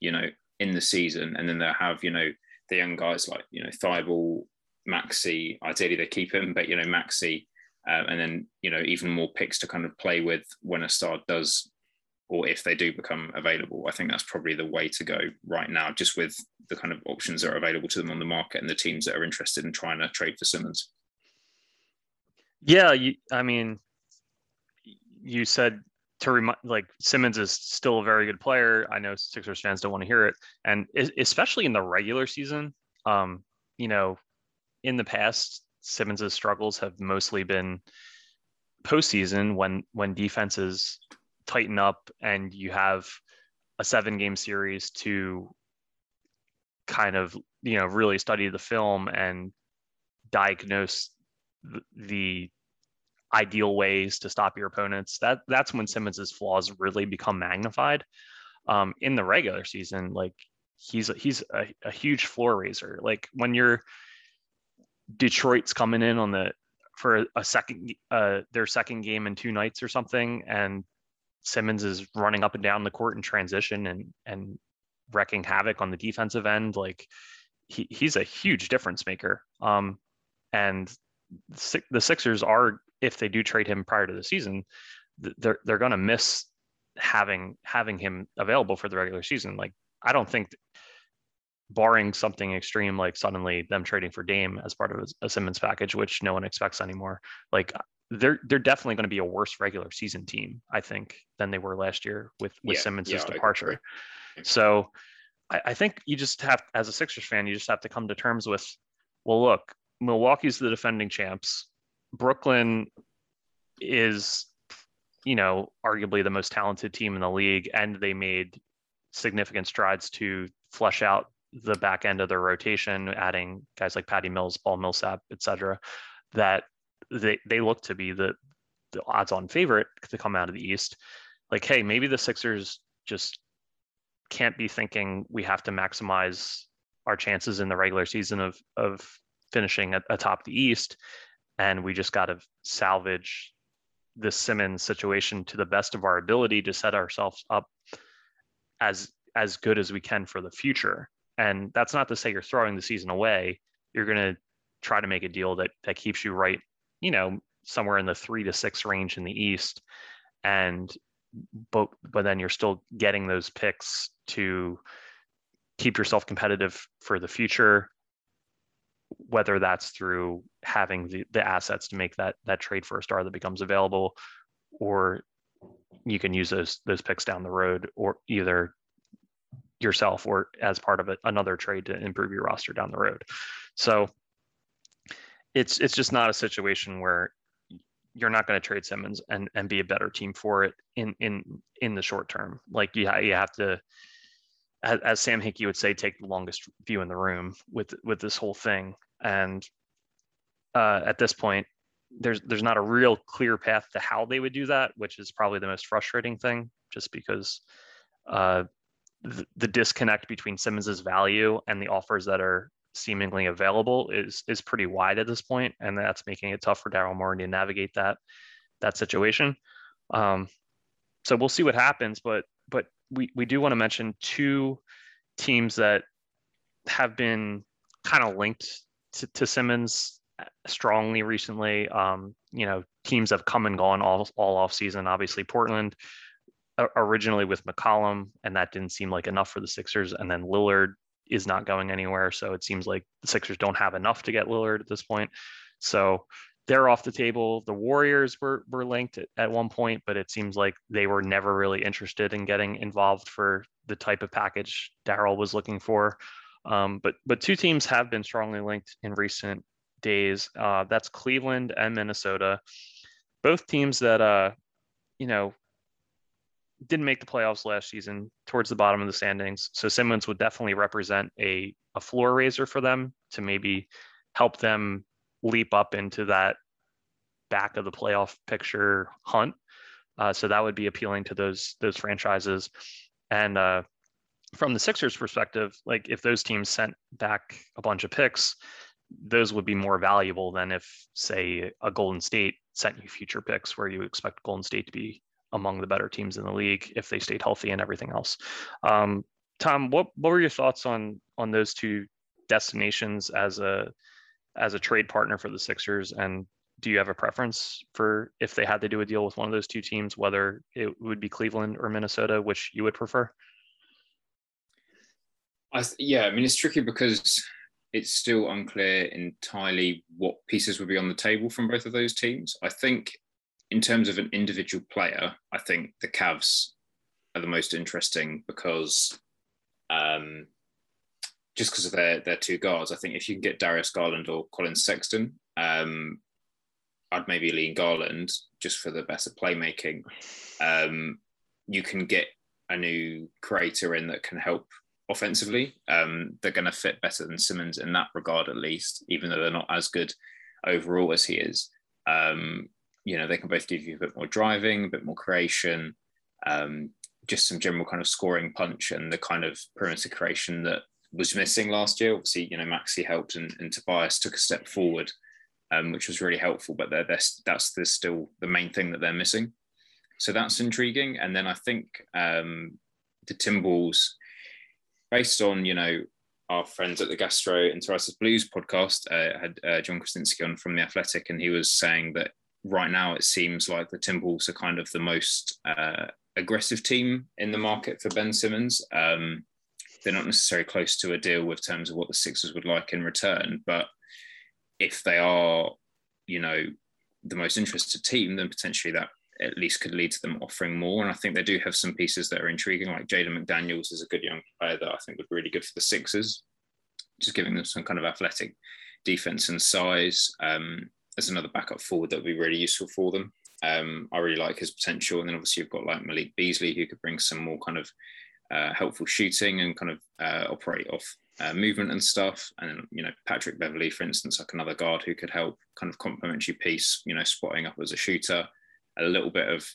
you know in the season and then they'll have you know the young guys like you know Thybulle, Maxey. Ideally, they keep him, but you know Maxey, uh, and then you know even more picks to kind of play with when a star does, or if they do become available. I think that's probably the way to go right now, just with the kind of options that are available to them on the market and the teams that are interested in trying to trade for Simmons. Yeah, you, I mean, you said to remind like Simmons is still a very good player. I know Sixers fans don't want to hear it, and especially in the regular season. Um, you know, in the past, Simmons's struggles have mostly been postseason when when defenses tighten up and you have a seven game series to kind of you know really study the film and diagnose the, ideal ways to stop your opponents that that's when simmons's flaws really become magnified. Um, in the regular season like he's he's a, a huge floor raiser. Like when you're detroit's coming in on the for a second uh their second game in two nights or something and simmons is running up and down the court in transition and and wrecking havoc on the defensive end. Like he, he's a huge difference maker. Um, and the Sixers are, if they do trade him prior to the season, they're they're going to miss having having him available for the regular season. Like I don't think, barring something extreme like suddenly them trading for Dame as part of a Simmons package, which no one expects anymore. Like they're they're definitely going to be a worse regular season team, I think, than they were last year with with yeah, Simmons' yeah, departure. So I, I think you just have, as a Sixers fan, you just have to come to terms with, well, look, Milwaukee's the defending champs. Brooklyn is, you know, arguably the most talented team in the league, and they made significant strides to flesh out the back end of their rotation, adding guys like Patty Mills, Paul Millsap, etc. That they they look to be the the odds-on favorite to come out of the East. Like, hey, maybe the Sixers just can't be thinking we have to maximize our chances in the regular season of of finishing at, atop the East, and we just got to salvage this Simmons situation to the best of our ability to set ourselves up as as good as we can for the future. And that's not to say you're throwing the season away. You're going to try to make a deal that that keeps you right, you know, somewhere in the three to six range in the East, and but but then you're still getting those picks to keep yourself competitive for the future whether that's through having the, the assets to make that that trade for a star that becomes available or you can use those those picks down the road or either yourself or as part of a, another trade to improve your roster down the road. So it's it's just not a situation where you're not going to trade Simmons and and be a better team for it in in in the short term. Like you you have to, as, Sam Hinkie would say, take the longest view in the room with with this whole thing. And uh, at this point, there's there's not a real clear path to how they would do that, which is probably the most frustrating thing, just because uh, the, the disconnect between Simmons's value and the offers that are seemingly available is is pretty wide at this point, and that's making it tough for Daryl Morey to navigate that that situation. Um, so we'll see what happens, but but we we do want to mention two teams that have been kind of linked to, to Simmons strongly recently. Um, you know, teams have come and gone all all off season. Obviously, Portland originally with McCollum, and that didn't seem like enough for the Sixers. And then Lillard is not going anywhere. So it seems like the Sixers don't have enough to get Lillard at this point. So they're off the table. The Warriors were were linked at, at one point, but it seems like they were never really interested in getting involved for the type of package Daryl was looking for. Um, but but two teams have been strongly linked in recent days. Uh, that's Cleveland and Minnesota. Both teams that uh, you know didn't make the playoffs last season towards the bottom of the standings. So Simmons would definitely represent a, a floor raiser for them to maybe help them leap up into that back of the playoff picture hunt. Uh, so that would be appealing to those those franchises. And uh, from the Sixers' perspective, like if those teams sent back a bunch of picks, those would be more valuable than if, say, a Golden State sent you future picks where you expect Golden State to be among the better teams in the league if they stayed healthy and everything else. Um, Tom, what what were your thoughts on on those two destinations as a as a trade partner for the Sixers? And do you have a preference for if they had to do a deal with one of those two teams, whether it would be Cleveland or Minnesota, which you would prefer? I th- yeah, I mean it's tricky because it's still unclear entirely what pieces would be on the table from both of those teams. I think in terms of an individual player, I think the Cavs are the most interesting because um, just because of their their two guards. I think if you can get Darius Garland or Collin Sexton, um, I'd maybe lean Garland just for the better playmaking. Um, you can get a new creator in that can help offensively. Um, they're going to fit better than Simmons in that regard, at least, even though they're not as good overall as he is. Um, you know, they can both give you a bit more driving, a bit more creation, um, just some general kind of scoring punch and the kind of perimeter creation that was missing last year. Obviously, you know, Maxey helped and, and Tobias took a step forward, um, which was really helpful, but they're, that's the, still the main thing that they're missing. So that's intriguing. And then I think um, the Timballs, based on, you know, our friends at the Gastro Gastroenteritis Blues podcast, uh, had uh, Jon Krawczynski on from The Athletic, and he was saying that right now it seems like the Timballs are kind of the most uh, aggressive team in the market for Ben Simmons. Um, they're not necessarily close to a deal with terms of what the Sixers would like in return, but if they are, you know, the most interested team, then potentially that at least could lead to them offering more. And I think they do have some pieces that are intriguing, like Jaden McDaniels is a good young player that I think would be really good for the Sixers, just giving them some kind of athletic defense and size. Um, as another backup forward that would be really useful for them. Um, I really like his potential. And then obviously you've got like Malik Beasley, who could bring some more kind of uh, helpful shooting and kind of uh, operate off uh, movement and stuff. And then you know Patrick Beverley, for instance, like another guard who could help kind of complementary piece. You know, spotting up as a shooter, a little bit of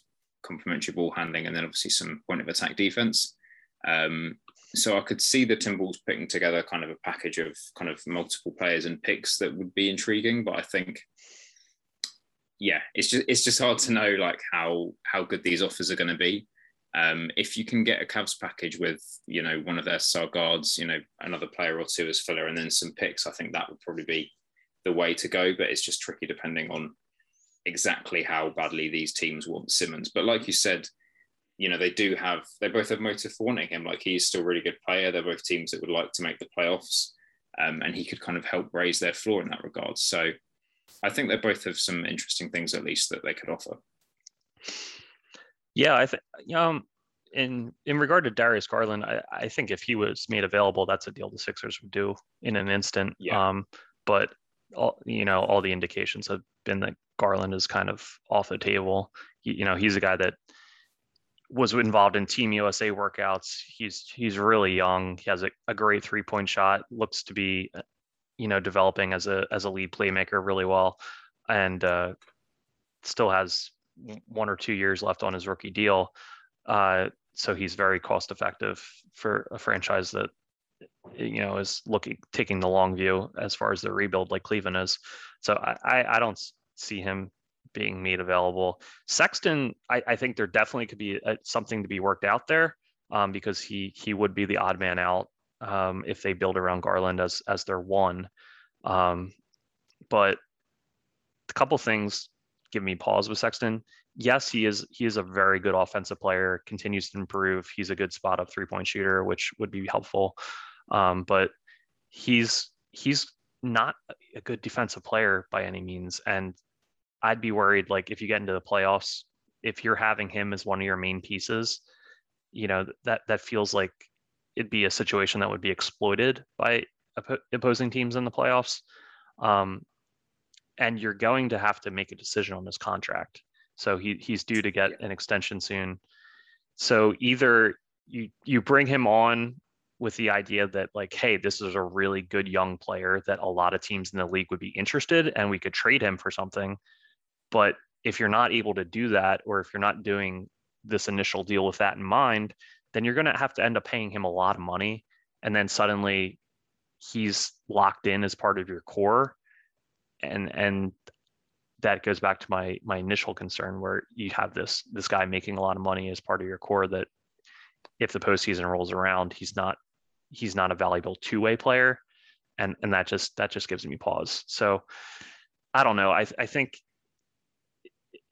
complementary ball handling, and then obviously some point of attack defense. Um, so I could see the Timballs putting together kind of a package of kind of multiple players and picks that would be intriguing. But I think, yeah, it's just it's just hard to know like how how good these offers are going to be. Um, if you can get a Cavs package with you know one of their star guards, you know another player or two as filler, and then some picks, I think that would probably be the way to go. But it's just tricky depending on exactly how badly these teams want Simmons. But like you said, you know they do have they both have motive for wanting him. Like he's still a really good player. They're both teams that would like to make the playoffs, um, and he could kind of help raise their floor in that regard. So I think they both have some interesting things at least that they could offer. Yeah, I think um in in regard to Darius Garland, I, I think if he was made available, that's a deal the Sixers would do in an instant. Yeah. Um, but all you know, all the indications have been that Garland is kind of off the table. He, you know, he's a guy that was involved in Team USA workouts. He's he's really young. He has a, a great three point shot. Looks to be, you know, developing as a as a lead playmaker really well, and uh, still has one or two years left on his rookie deal. Uh, so he's very cost effective for a franchise that you know is looking taking the long view as far as the rebuild like Cleveland is. So I I don't see him being made available. Sexton, I, I think there definitely could be a, something to be worked out there um, because he he would be the odd man out um, if they build around Garland as as their one. Um, but a couple things give me pause with Sexton. Yes, he is he is a very good offensive player, continues to improve. He's a good spot up three point shooter, which would be helpful. Um, but he's he's not a good defensive player by any means, and I'd be worried like if you get into the playoffs, if you're having him as one of your main pieces, you know that that feels like it'd be a situation that would be exploited by opposing teams in the playoffs. Um, and you're going to have to make a decision on his contract. So he he's due to get an extension soon. So either you you bring him on with the idea that like, hey, this is a really good young player that a lot of teams in the league would be interested, and we could trade him for something. But if you're not able to do that, or if you're not doing this initial deal with that in mind, then you're going to have to end up paying him a lot of money, and then suddenly he's locked in as part of your core, and and that goes back to my my initial concern where you have this this guy making a lot of money as part of your core that if the postseason rolls around he's not he's not a valuable two-way player. And and that just that just gives me pause. So i don't know. I i think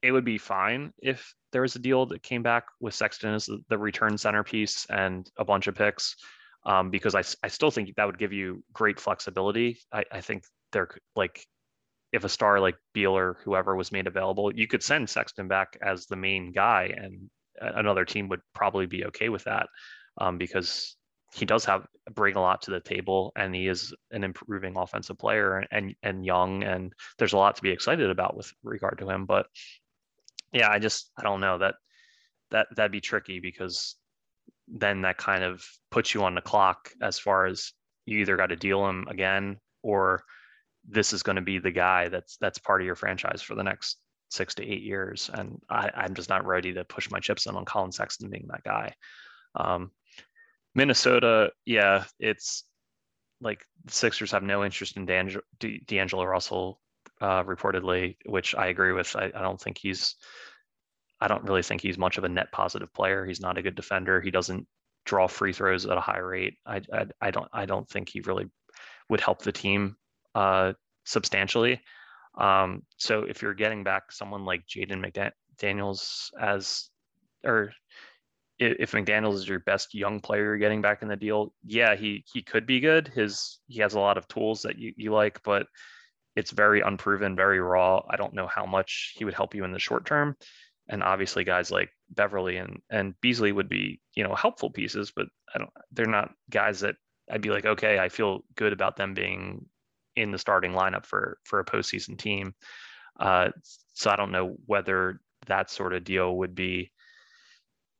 it would be fine if there was a deal that came back with Sexton as the, return centerpiece and a bunch of picks, um, because I, I still think that would give you great flexibility. I, I think there like if a star like Beal or whoever was made available, you could send Sexton back as the main guy, and another team would probably be okay with that um, because he does have bring a lot to the table, and he is an improving offensive player and and young, and there's a lot to be excited about with regard to him. But yeah, I just I don't know that that that'd be tricky because then that kind of puts you on the clock as far as you either got to deal him again or this is going to be the guy that's that's part of your franchise for the next six to eight years. And I, I'm just not ready to push my chips in on Collin Sexton being that guy. Um, Minnesota, yeah, it's like the Sixers have no interest in D'Angelo Russell, uh, reportedly, which I agree with. I, I don't think he's, I don't really think he's much of a net positive player. He's not a good defender. He doesn't draw free throws at a high rate. I, I, I don't, I don't think he really would help the team uh, substantially. Um, so if you're getting back someone like Jaden McDaniels as, or if McDaniels is your best young player you're getting back in the deal, yeah, he he could be good. His he has a lot of tools that you, you like, but it's very unproven, very raw. I don't know how much he would help you in the short term. And obviously guys like Beverley and and Beasley would be, you know, helpful pieces, but I don't they're not guys that I'd be like, okay, I feel good about them being in the starting lineup for for a postseason team. Uh, so I don't know whether that sort of deal would be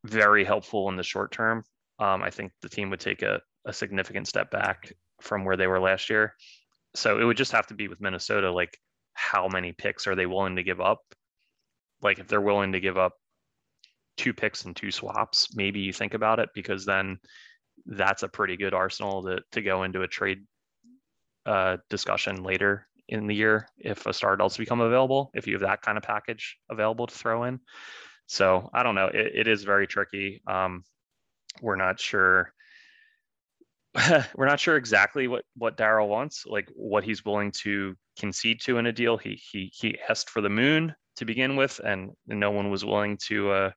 very helpful in the short term. Um, I think the team would take a, a significant step back from where they were last year. So it would just have to be with Minnesota, like how many picks are they willing to give up? Like if they're willing to give up two picks and two swaps, maybe you think about it because then that's a pretty good arsenal to, to go into a trade uh, discussion later in the year if a star does become available, if you have that kind of package available to throw in. So I don't know. It, it is very tricky. Um, we're not sure. we're not sure exactly what what Daryl wants, like what he's willing to concede to in a deal. He he he asked for the moon to begin with, and no one was willing to uh,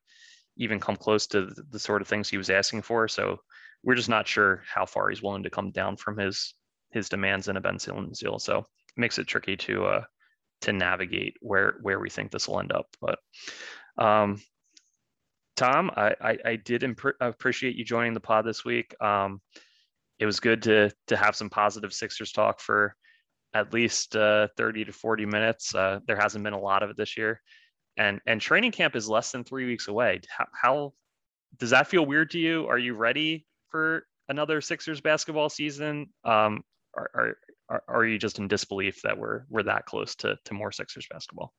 even come close to the, the sort of things he was asking for. So we're just not sure how far he's willing to come down from his his demands in a Ben Simmons deal. So it makes it tricky to uh, to navigate where where we think this will end up. But um, Tom, I, I, I did imp- appreciate you joining the pod this week. Um, it was good to to have some positive Sixers talk for at least uh, 30 to 40 minutes. Uh, there hasn't been a lot of it this year, and and training camp is less than three weeks away. How, how does that feel weird to you? Are you ready for another Sixers basketball season? Um, are, are are you just in disbelief that we're we're that close to to more Sixers basketball?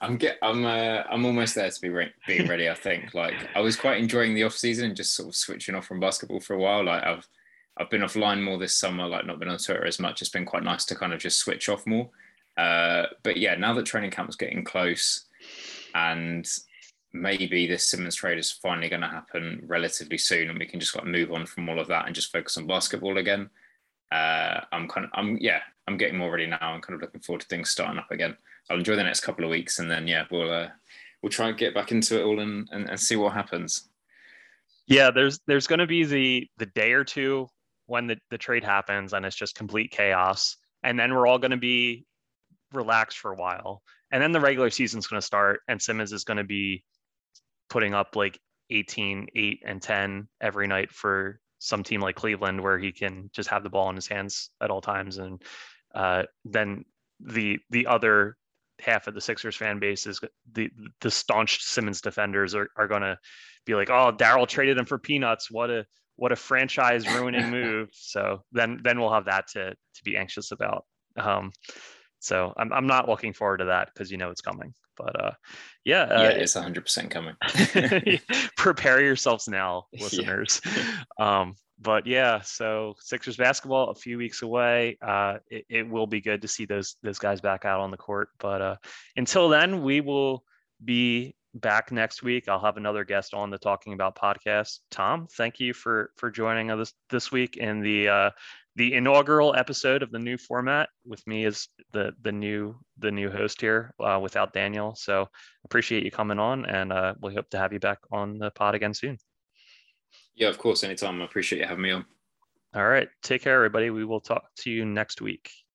I'm get I'm uh, I'm almost there to be re- being ready. I think like I was quite enjoying the off season and just sort of switching off from basketball for a while. Like I've I've been offline more this summer, like not been on Twitter as much. It's been quite nice to kind of just switch off more. Uh, but yeah, now that training camp's getting close, and maybe this Simmons trade is finally going to happen relatively soon, and we can just like move on from all of that and just focus on basketball again. Uh, I'm kind of I'm yeah I'm getting more ready now. I'm kind of looking forward to things starting up again. I'll enjoy the next couple of weeks, and then yeah, we'll uh, we'll try and get back into it all and, and, and see what happens. Yeah, there's there's going to be the the day or two when the, the trade happens and it's just complete chaos, and then we're all going to be relaxed for a while, and then the regular season's going to start, and Simmons is going to be putting up like 18, 8, and 10 every night for some team like Cleveland where he can just have the ball in his hands at all times and uh, then the the other half of the Sixers fan base is the the staunch Simmons defenders are, are going to be like, oh, Daryl traded him for peanuts. What a what a franchise ruining move. So then then we'll have that to to be anxious about. Um, so I'm I'm not looking forward to that because you know it's coming. But uh, yeah, uh, yeah, it's 100 percent coming. prepare yourselves now, listeners. Yeah. um, but yeah, so Sixers basketball a few weeks away. Uh, it, it, will be good to see those those guys back out on the court. But uh, until then, we will be back next week. I'll have another guest on the Talking About podcast. Tom, thank you for for joining us this week in the uh, the inaugural episode of the new format with me as the the new the new host here uh, without Daniel. So appreciate you coming on, and uh, we hope to have you back on the pod again soon. Yeah, of course, anytime. I appreciate you having me on. All right. Take care, everybody. We will talk to you next week.